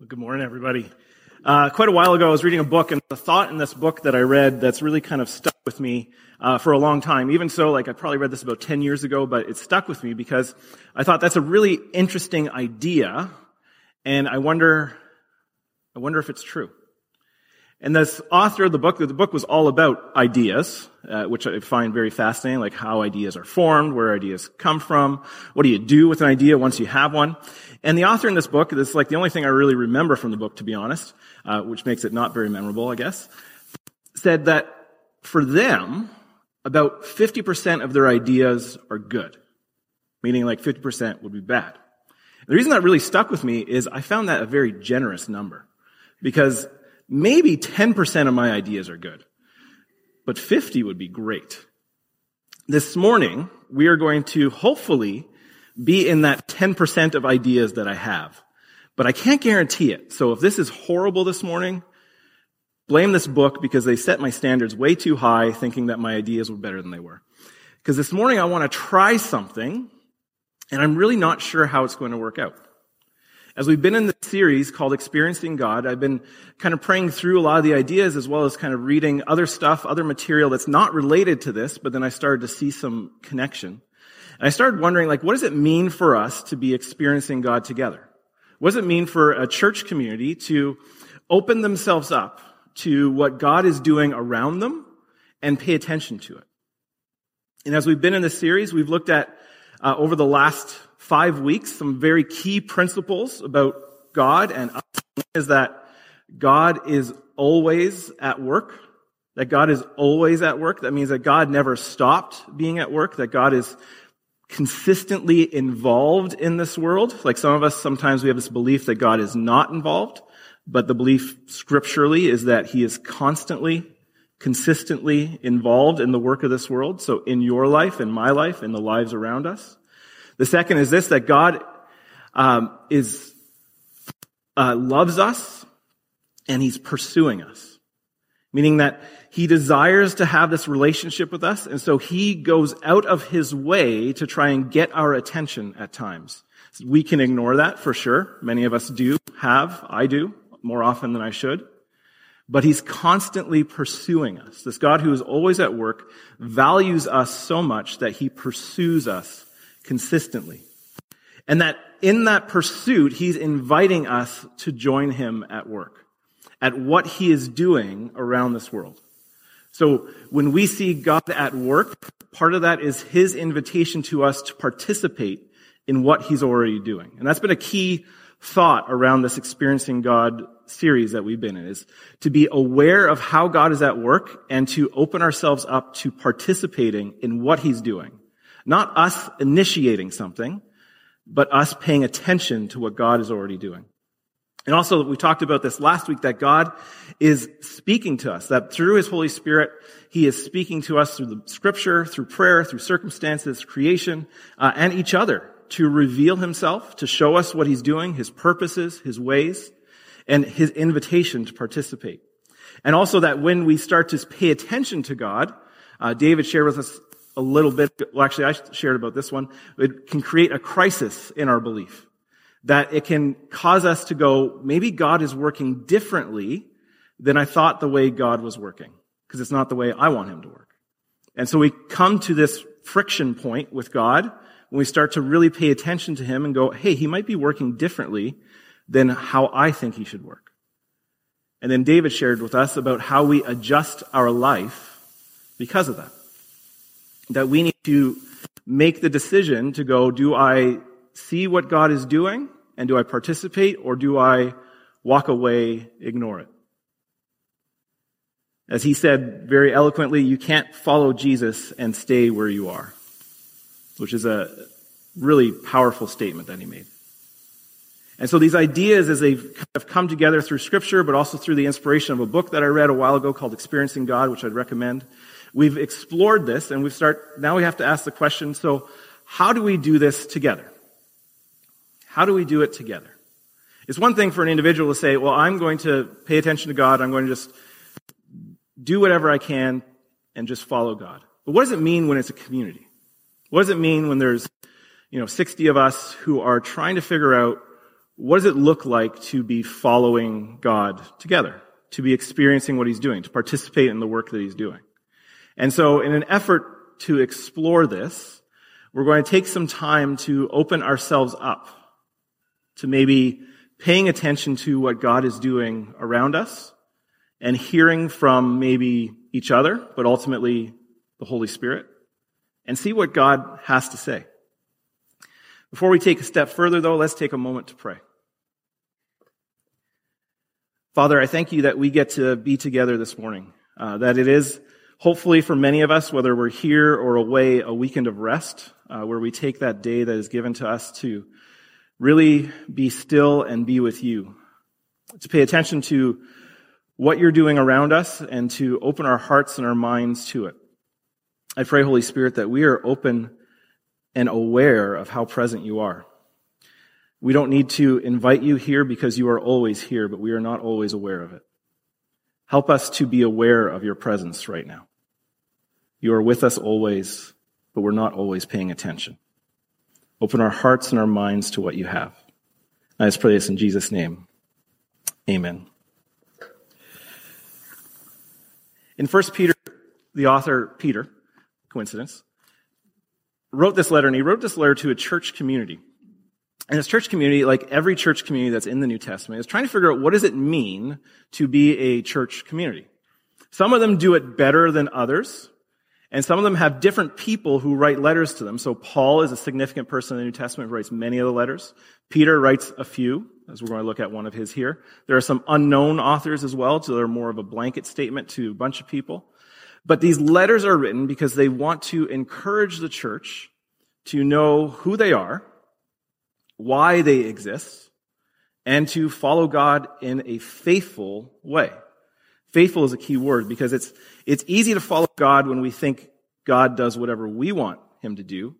Well, good morning, everybody. Uh, quite a while ago, I was reading a book, and the thought in this book that I read that's really kind of stuck with me uh, for a long time. Even so, like I probably read this about ten years ago, but it stuck with me because I thought that's a really interesting idea, and I wonder, I wonder if it's true. And this author of the book, the book was all about ideas, uh, which I find very fascinating, like how ideas are formed, where ideas come from, what do you do with an idea once you have one. And the author in this book, this is like the only thing I really remember from the book, to be honest, uh, which makes it not very memorable, I guess, said that for them, about 50% of their ideas are good. Meaning like 50% would be bad. The reason that really stuck with me is I found that a very generous number. Because maybe 10% of my ideas are good. But 50 would be great. This morning, we are going to hopefully be in that 10% of ideas that I have. But I can't guarantee it. So if this is horrible this morning, blame this book because they set my standards way too high thinking that my ideas were better than they were. Because this morning I want to try something and I'm really not sure how it's going to work out. As we've been in the series called Experiencing God, I've been kind of praying through a lot of the ideas as well as kind of reading other stuff, other material that's not related to this, but then I started to see some connection. And I started wondering, like, what does it mean for us to be experiencing God together? What does it mean for a church community to open themselves up to what God is doing around them and pay attention to it? And as we've been in this series, we've looked at, uh, over the last five weeks, some very key principles about God and us is that God is always at work. That God is always at work. That means that God never stopped being at work. That God is consistently involved in this world. Like some of us, sometimes we have this belief that God is not involved, but the belief scripturally is that he is constantly, consistently involved in the work of this world. So in your life, in my life, in the lives around us. The second is this, that God um, is uh, loves us and he's pursuing us. Meaning that he desires to have this relationship with us, and so he goes out of his way to try and get our attention at times. We can ignore that for sure. Many of us do, have, I do, more often than I should. But he's constantly pursuing us. This God who is always at work values us so much that he pursues us consistently. And that in that pursuit, he's inviting us to join him at work, at what he is doing around this world. So when we see God at work, part of that is his invitation to us to participate in what he's already doing. And that's been a key thought around this experiencing God series that we've been in is to be aware of how God is at work and to open ourselves up to participating in what he's doing. Not us initiating something, but us paying attention to what God is already doing. And also, we talked about this last week that God is speaking to us, that through His Holy Spirit, He is speaking to us through the scripture, through prayer, through circumstances, creation, uh, and each other to reveal Himself, to show us what He's doing, His purposes, His ways, and His invitation to participate. And also that when we start to pay attention to God, uh, David shared with us a little bit, well actually I shared about this one, it can create a crisis in our belief that it can cause us to go, maybe God is working differently than I thought the way God was working, because it's not the way I want him to work. And so we come to this friction point with God when we start to really pay attention to him and go, hey, he might be working differently than how I think he should work. And then David shared with us about how we adjust our life because of that. That we need to make the decision to go, do I see what God is doing and do I participate or do I walk away, ignore it? As he said very eloquently, you can't follow Jesus and stay where you are, which is a really powerful statement that he made. And so these ideas, as they've come together through scripture, but also through the inspiration of a book that I read a while ago called Experiencing God, which I'd recommend, we've explored this and we've start, now we have to ask the question, so how do we do this together? How do we do it together? It's one thing for an individual to say, well, I'm going to pay attention to God. I'm going to just do whatever I can and just follow God. But what does it mean when it's a community? What does it mean when there's, you know, 60 of us who are trying to figure out what does it look like to be following God together, to be experiencing what he's doing, to participate in the work that he's doing? And so in an effort to explore this, we're going to take some time to open ourselves up to maybe paying attention to what God is doing around us and hearing from maybe each other, but ultimately the Holy Spirit, and see what God has to say. Before we take a step further, though, let's take a moment to pray. Father, I thank you that we get to be together this morning, uh, that it is hopefully for many of us, whether we're here or away, a weekend of rest, uh, where we take that day that is given to us to really be still and be with you, to pay attention to what you're doing around us and to open our hearts and our minds to it. I pray, Holy Spirit, that we are open and aware of how present you are. We don't need to invite you here because you are always here, but we are not always aware of it. Help us to be aware of your presence right now. You are with us always, but we're not always paying attention. Open our hearts and our minds to what you have. I just pray this in Jesus' name. Amen. In 1 Peter, the author, Peter, coincidence, wrote this letter, and he wrote this letter to a church community. And this church community, like every church community that's in the New Testament, is trying to figure out what does it mean to be a church community. Some of them do it better than others. And some of them have different people who write letters to them. So Paul is a significant person in the New Testament who writes many of the letters. Peter writes a few, as we're going to look at one of his here. There are some unknown authors as well, so they're more of a blanket statement to a bunch of people. But these letters are written because they want to encourage the church to know who they are, why they exist, and to follow God in a faithful way. Faithful is a key word because it's, it's easy to follow God when we think God does whatever we want him to do.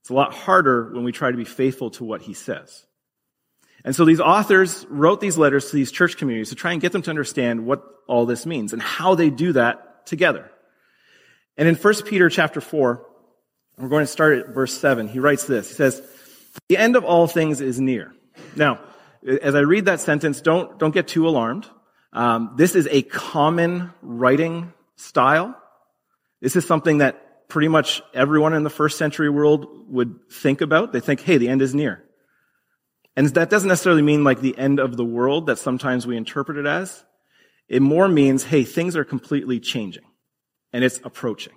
It's a lot harder when we try to be faithful to what he says. And so these authors wrote these letters to these church communities to try and get them to understand what all this means and how they do that together. And in 1 Peter chapter 4, we're going to start at verse 7. He writes this. He says, the end of all things is near. Now, as I read that sentence, don't, don't get too alarmed. Um, this is a common writing style. This is something that pretty much everyone in the first century world would think about. They think, hey, the end is near. And that doesn't necessarily mean like the end of the world that sometimes we interpret it as. It more means, hey, things are completely changing and it's approaching.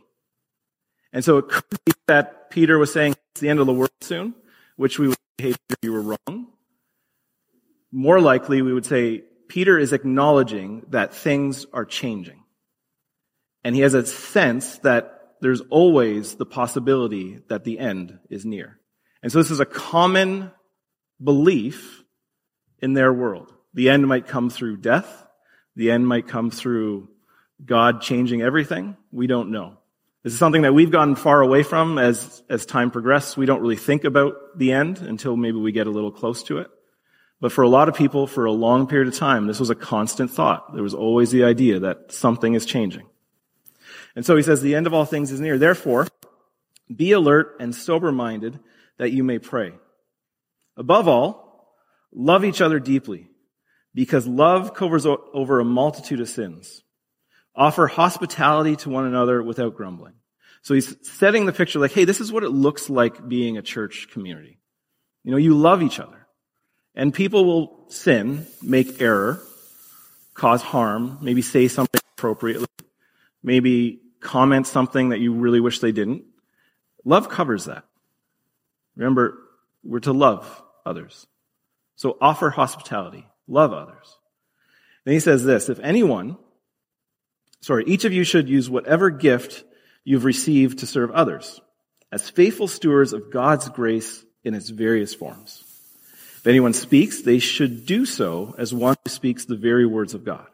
And so it could be that Peter was saying it's the end of the world soon, which we would say, hey, you were wrong. More likely, we would say Peter is acknowledging that things are changing. And he has a sense that there's always the possibility that the end is near. And so this is a common belief in their world. The end might come through death. The end might come through God changing everything. We don't know. This is something that we've gotten far away from as, as time progresses. We don't really think about the end until maybe we get a little close to it. But for a lot of people, for a long period of time, this was a constant thought. There was always the idea that something is changing. And so he says, the end of all things is near. Therefore, be alert and sober-minded that you may pray. Above all, love each other deeply because love covers over a multitude of sins. Offer hospitality to one another without grumbling. So he's setting the picture like, hey, this is what it looks like being a church community. You know, you love each other. And people will sin, make error, cause harm, maybe say something appropriately, maybe comment something that you really wish they didn't. Love covers that. Remember, we're to love others. So offer hospitality. Love others. Then he says this, if anyone, sorry, each of you should use whatever gift you've received to serve others as faithful stewards of God's grace in its various forms. If anyone speaks, they should do so as one who speaks the very words of God.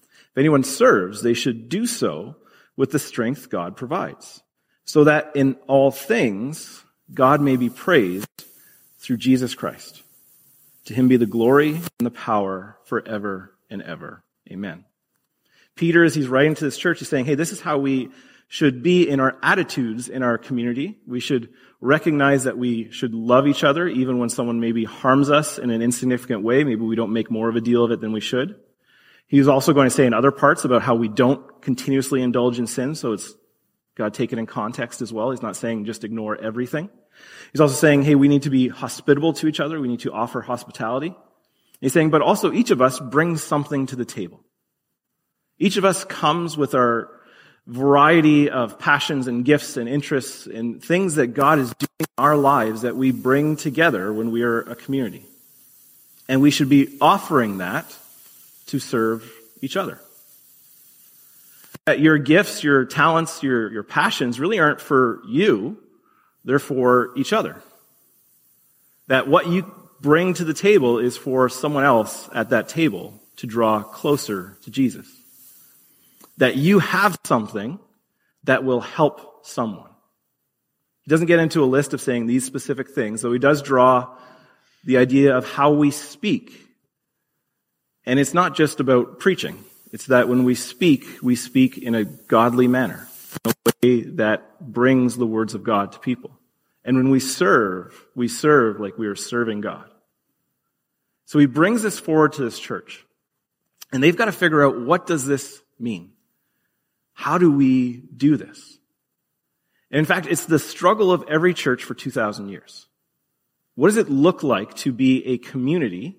If anyone serves, they should do so with the strength God provides, so that in all things God may be praised through Jesus Christ. To him be the glory and the power forever and ever. Amen. Peter, as he's writing to this church, is saying, hey, this is how we should be in our attitudes in our community. We should recognize that we should love each other even when someone maybe harms us in an insignificant way. Maybe we don't make more of a deal of it than we should. He's also going to say in other parts about how we don't continuously indulge in sin, so it's got to take it in context as well. He's not saying just ignore everything. He's also saying, hey, we need to be hospitable to each other. We need to offer hospitality. He's saying, but also each of us brings something to the table. Each of us comes with our variety of passions and gifts and interests and things that God is doing in our lives that we bring together when we are a community. And we should be offering that to serve each other. That your gifts, your talents, your, your passions really aren't for you. They're for each other. That what you bring to the table is for someone else at that table to draw closer to Jesus. That you have something that will help someone. He doesn't get into a list of saying these specific things, though he does draw the idea of how we speak and it's not just about preaching. It's that when we speak, we speak in a godly manner, a way that brings the words of God to people. And when we serve, we serve like we are serving God. So he brings this forward to this church. And they've got to figure out what does this mean? How do we do this? In fact, it's the struggle of every church for 2,000 years. What does it look like to be a community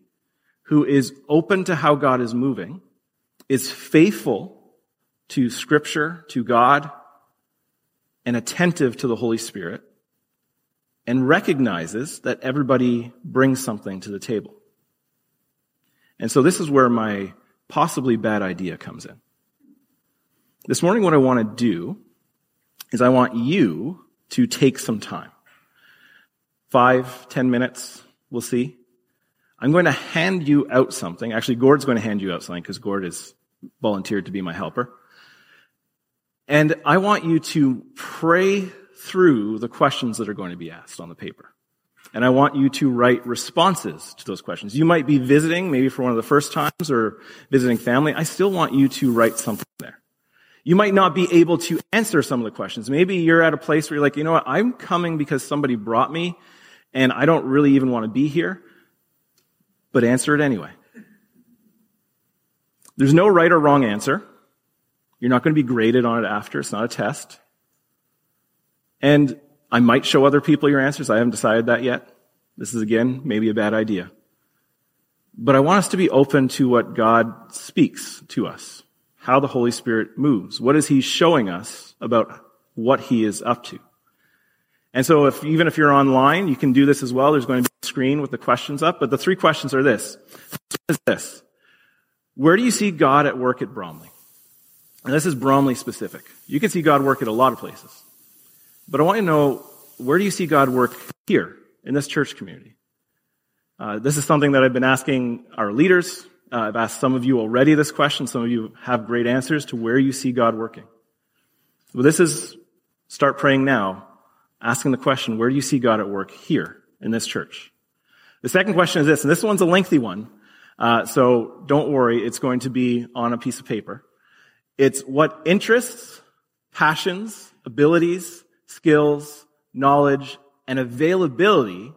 who is open to how God is moving, is faithful to Scripture, to God, and attentive to the Holy Spirit, and recognizes that everybody brings something to the table. And so this is where my possibly bad idea comes in. This morning, what I want to do is I want you to take some time. Five, ten minutes, we'll see. I'm going to hand you out something. Actually, Gord's going to hand you out something because Gord has volunteered to be my helper. And I want you to pray through the questions that are going to be asked on the paper. And I want you to write responses to those questions. You might be visiting, maybe for one of the first times, or visiting family. I still want you to write something there. You might not be able to answer some of the questions. Maybe you're at a place where you're like, you know what, I'm coming because somebody brought me, and I don't really even want to be here but answer it anyway. There's no right or wrong answer. You're not going to be graded on it after. It's not a test. And I might show other people your answers. I haven't decided that yet. This is again, maybe a bad idea. But I want us to be open to what God speaks to us, how the Holy Spirit moves. What is He showing us about what He is up to? And so if, even if you're online, you can do this as well. There's going to be a screen with the questions up, but the three questions are this. Is this. Where do you see God at work at Bromley? And this is Bromley specific. You can see God work at a lot of places. But I want you to know, where do you see God work here in this church community? Uh, this is something that I've been asking our leaders. Uh, I've asked some of you already this question. Some of you have great answers to where you see God working. Well, this is start praying now asking the question, where do you see God at work here in this church? The second question is this, and this one's a lengthy one, uh, so don't worry, it's going to be on a piece of paper. It's what interests, passions, abilities, skills, knowledge, and availability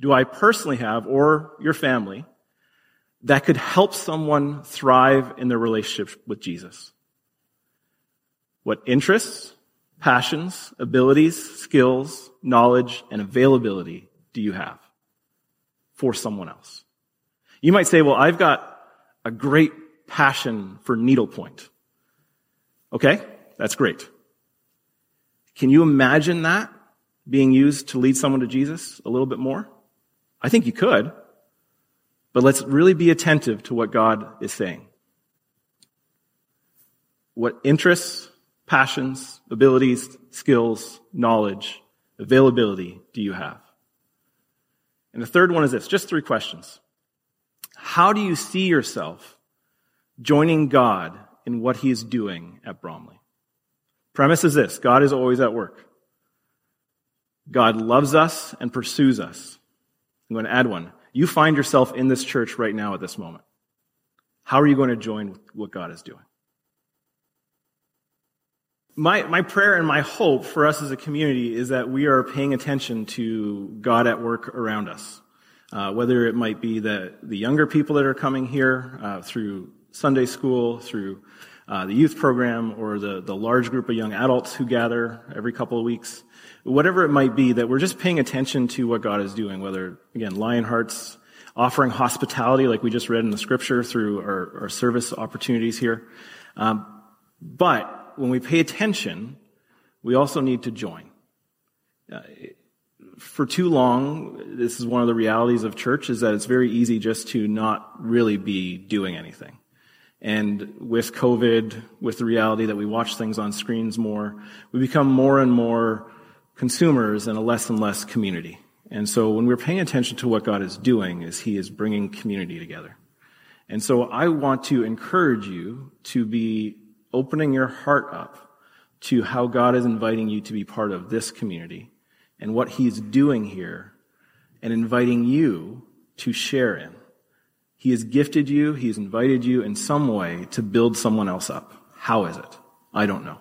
do I personally have, or your family, that could help someone thrive in their relationship with Jesus? What interests, passions, abilities, skills, knowledge, and availability do you have for someone else? You might say, well, I've got a great passion for needlepoint. Okay, that's great. Can you imagine that being used to lead someone to Jesus a little bit more? I think you could. But let's really be attentive to what God is saying. What interests, passions, abilities, skills, knowledge, availability do you have? And the third one is this just three questions. How do you see yourself joining God in what he is doing at Bromley? Premise is this God is always at work. God loves us and pursues us. I'm going to add one. You find yourself in this church right now at this moment. How are you going to join with what God is doing? my, my prayer and my hope for us as a community is that we are paying attention to God at work around us. Uh, whether it might be the, the younger people that are coming here uh, through Sunday school, through uh, the youth program, or the, the large group of young adults who gather every couple of weeks, whatever it might be, that we're just paying attention to what God is doing, whether, again, lion hearts, offering hospitality like we just read in the scripture through our, our service opportunities here. Um, but when we pay attention, we also need to join. Uh, for too long, this is one of the realities of church is that it's very easy just to not really be doing anything. And with COVID, with the reality that we watch things on screens more, we become more and more consumers and a less and less community. And so when we're paying attention to what God is doing, is He is bringing community together. And so I want to encourage you to be opening your heart up to how God is inviting you to be part of this community and what He's doing here and inviting you to share in. He has gifted you, He's invited you in some way to build someone else up. How is it? I don't know.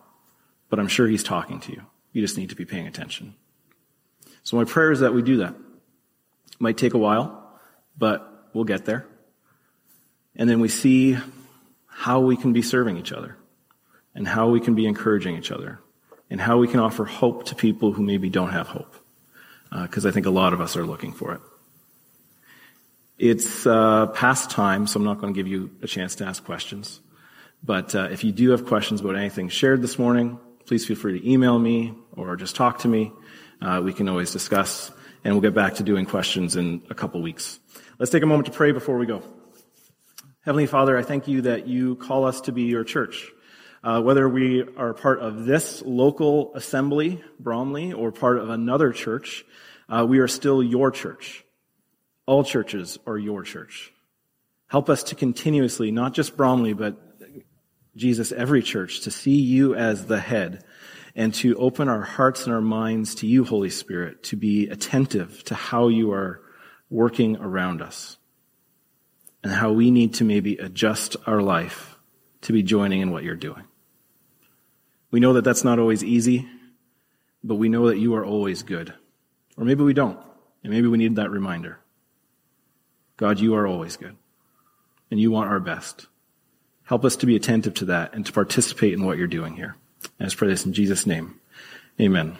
But I'm sure He's talking to you. You just need to be paying attention. So my prayer is that we do that. It might take a while, but we'll get there. And then we see how we can be serving each other and how we can be encouraging each other and how we can offer hope to people who maybe don't have hope. Because uh, I think a lot of us are looking for it. It's uh, past time, so I'm not going to give you a chance to ask questions. But uh, if you do have questions about anything shared this morning, please feel free to email me or just talk to me. Uh, we can always discuss, and we'll get back to doing questions in a couple weeks. Let's take a moment to pray before we go. Heavenly Father, I thank you that you call us to be your church. Uh, whether we are part of this local assembly, Bromley, or part of another church, uh, we are still your church. All churches are your church. Help us to continuously, not just Bromley, but Jesus, every church, to see you as the head and to open our hearts and our minds to you, Holy Spirit, to be attentive to how you are working around us and how we need to maybe adjust our life to be joining in what you're doing. We know that that's not always easy, but we know that you are always good. Or maybe we don't, and maybe we need that reminder. God, you are always good, and you want our best. Help us to be attentive to that and to participate in what you're doing here. I just pray this in Jesus' name. Amen.